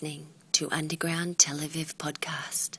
listening to Underground Tel Aviv Podcast.